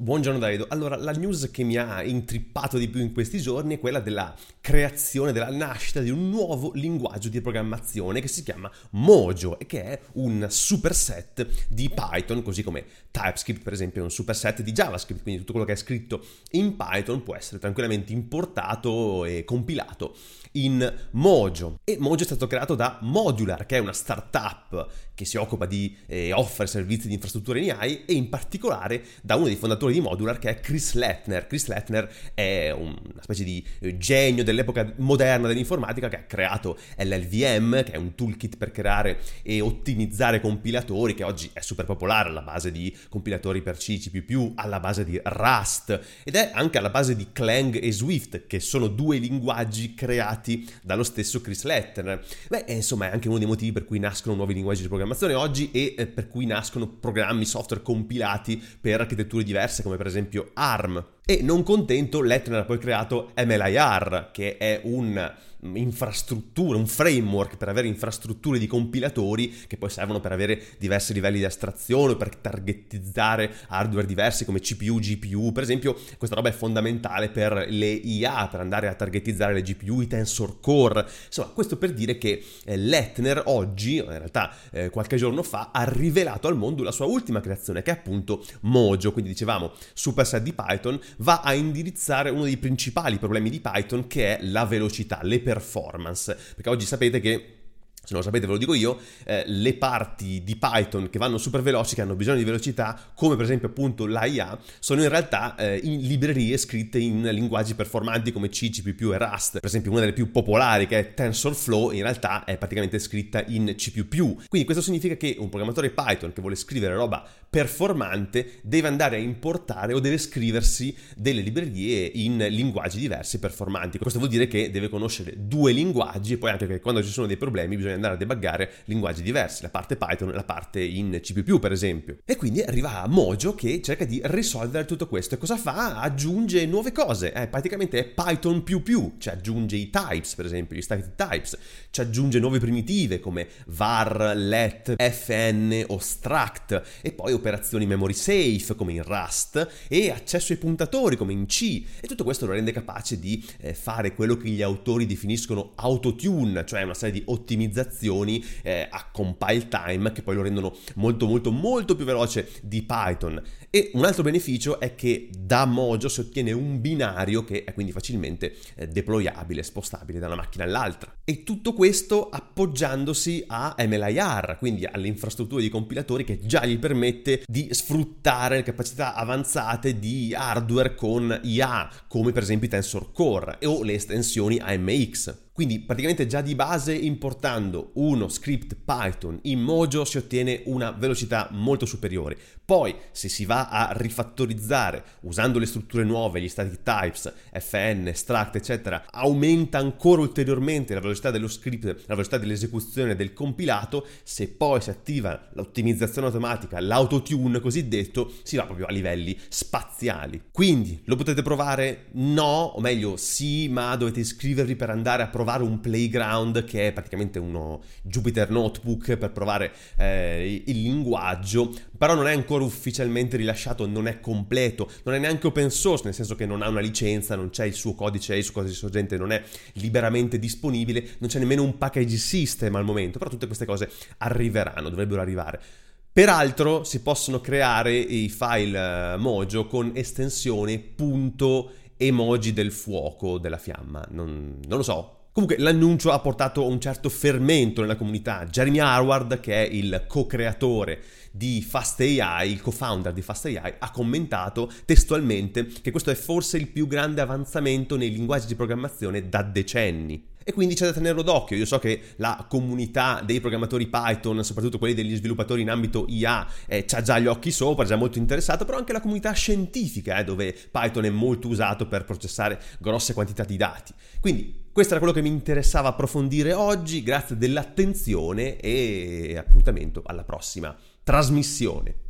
Buongiorno Davido, allora la news che mi ha intrippato di più in questi giorni è quella della creazione, della nascita di un nuovo linguaggio di programmazione che si chiama Mojo e che è un superset di Python, così come TypeScript per esempio è un superset di JavaScript, quindi tutto quello che è scritto in Python può essere tranquillamente importato e compilato in Mojo. E Mojo è stato creato da Modular, che è una startup che si occupa di eh, offrire servizi di infrastrutture in AI e in particolare da uno dei fondatori di Modular che è Chris Lettner. Chris Lettner è una specie di eh, genio dell'epoca moderna dell'informatica che ha creato LLVM, che è un toolkit per creare e ottimizzare compilatori che oggi è super popolare alla base di compilatori per C, C++, alla base di Rust ed è anche alla base di Clang e Swift, che sono due linguaggi creati dallo stesso Chris Lettner. Beh, insomma, è anche uno dei motivi per cui nascono nuovi linguaggi di programmazione programmazione oggi e eh, per cui nascono programmi software compilati per architetture diverse come per esempio ARM. E non contento, Lettner ha poi creato MLIR, che è un un framework per avere infrastrutture di compilatori che poi servono per avere diversi livelli di astrazione, per targetizzare hardware diversi come CPU, GPU. Per esempio, questa roba è fondamentale per le IA, per andare a targetizzare le GPU, i tensor core. Insomma, questo per dire che eh, Lettner oggi, in realtà eh, qualche giorno fa, ha rivelato al mondo la sua ultima creazione, che è appunto Mojo. Quindi dicevamo, superset di Python va a indirizzare uno dei principali problemi di Python che è la velocità, le performance, perché oggi sapete che se non lo sapete ve lo dico io, eh, le parti di Python che vanno super veloci, che hanno bisogno di velocità, come per esempio appunto l'AIA, sono in realtà eh, in librerie scritte in linguaggi performanti come C, C++ e Rust. Per esempio una delle più popolari che è TensorFlow in realtà è praticamente scritta in C++. Quindi questo significa che un programmatore Python che vuole scrivere roba performante deve andare a importare o deve scriversi delle librerie in linguaggi diversi performanti. Questo vuol dire che deve conoscere due linguaggi e poi anche che quando ci sono dei problemi bisogna andare a debuggare linguaggi diversi, la parte Python e la parte in C++ per esempio. E quindi arriva Mojo che cerca di risolvere tutto questo. E cosa fa? Aggiunge nuove cose, eh, praticamente è Python più cioè aggiunge i types per esempio, gli static types, ci aggiunge nuove primitive come var, let, fn o struct e poi operazioni memory safe come in Rust. E accesso ai puntatori come in C. E tutto questo lo rende capace di eh, fare quello che gli autori definiscono autotune, cioè una serie di ottimizzazioni operazioni eh, a compile time che poi lo rendono molto molto molto più veloce di Python. E un altro beneficio è che da Mojo si ottiene un binario che è quindi facilmente eh, deployabile, spostabile da una macchina all'altra. E tutto questo appoggiandosi a MLIR, quindi alle infrastrutture di compilatori che già gli permette di sfruttare le capacità avanzate di hardware con IA, come per esempio i Tensor Core o le estensioni AMX. Quindi praticamente già di base importando uno script Python in Mojo si ottiene una velocità molto superiore. Poi se si va a rifattorizzare usando le strutture nuove, gli static types, fn, struct, eccetera, aumenta ancora ulteriormente la velocità dello script, la velocità dell'esecuzione del compilato. Se poi si attiva l'ottimizzazione automatica, l'autotune cosiddetto, si va proprio a livelli spaziali. Quindi lo potete provare? No, o meglio sì, ma dovete iscrivervi per andare a provare provare un playground che è praticamente uno Jupyter Notebook per provare eh, il linguaggio, però non è ancora ufficialmente rilasciato, non è completo, non è neanche open source, nel senso che non ha una licenza, non c'è il suo codice, il suo codice sorgente non è liberamente disponibile, non c'è nemmeno un package system al momento, però tutte queste cose arriveranno, dovrebbero arrivare. Peraltro si possono creare i file uh, Mojo con estensione punto emoji del fuoco della fiamma. Non, non lo so, Comunque l'annuncio ha portato un certo fermento nella comunità. Jeremy Harward, che è il co-creatore di Fast AI, il co-founder di Fast AI, ha commentato testualmente che questo è forse il più grande avanzamento nei linguaggi di programmazione da decenni e quindi c'è da tenerlo d'occhio. Io so che la comunità dei programmatori Python, soprattutto quelli degli sviluppatori in ambito IA, eh, ha già gli occhi sopra, è già molto interessata, però anche la comunità scientifica, eh, dove Python è molto usato per processare grosse quantità di dati. Quindi questo era quello che mi interessava approfondire oggi, grazie dell'attenzione e appuntamento alla prossima trasmissione.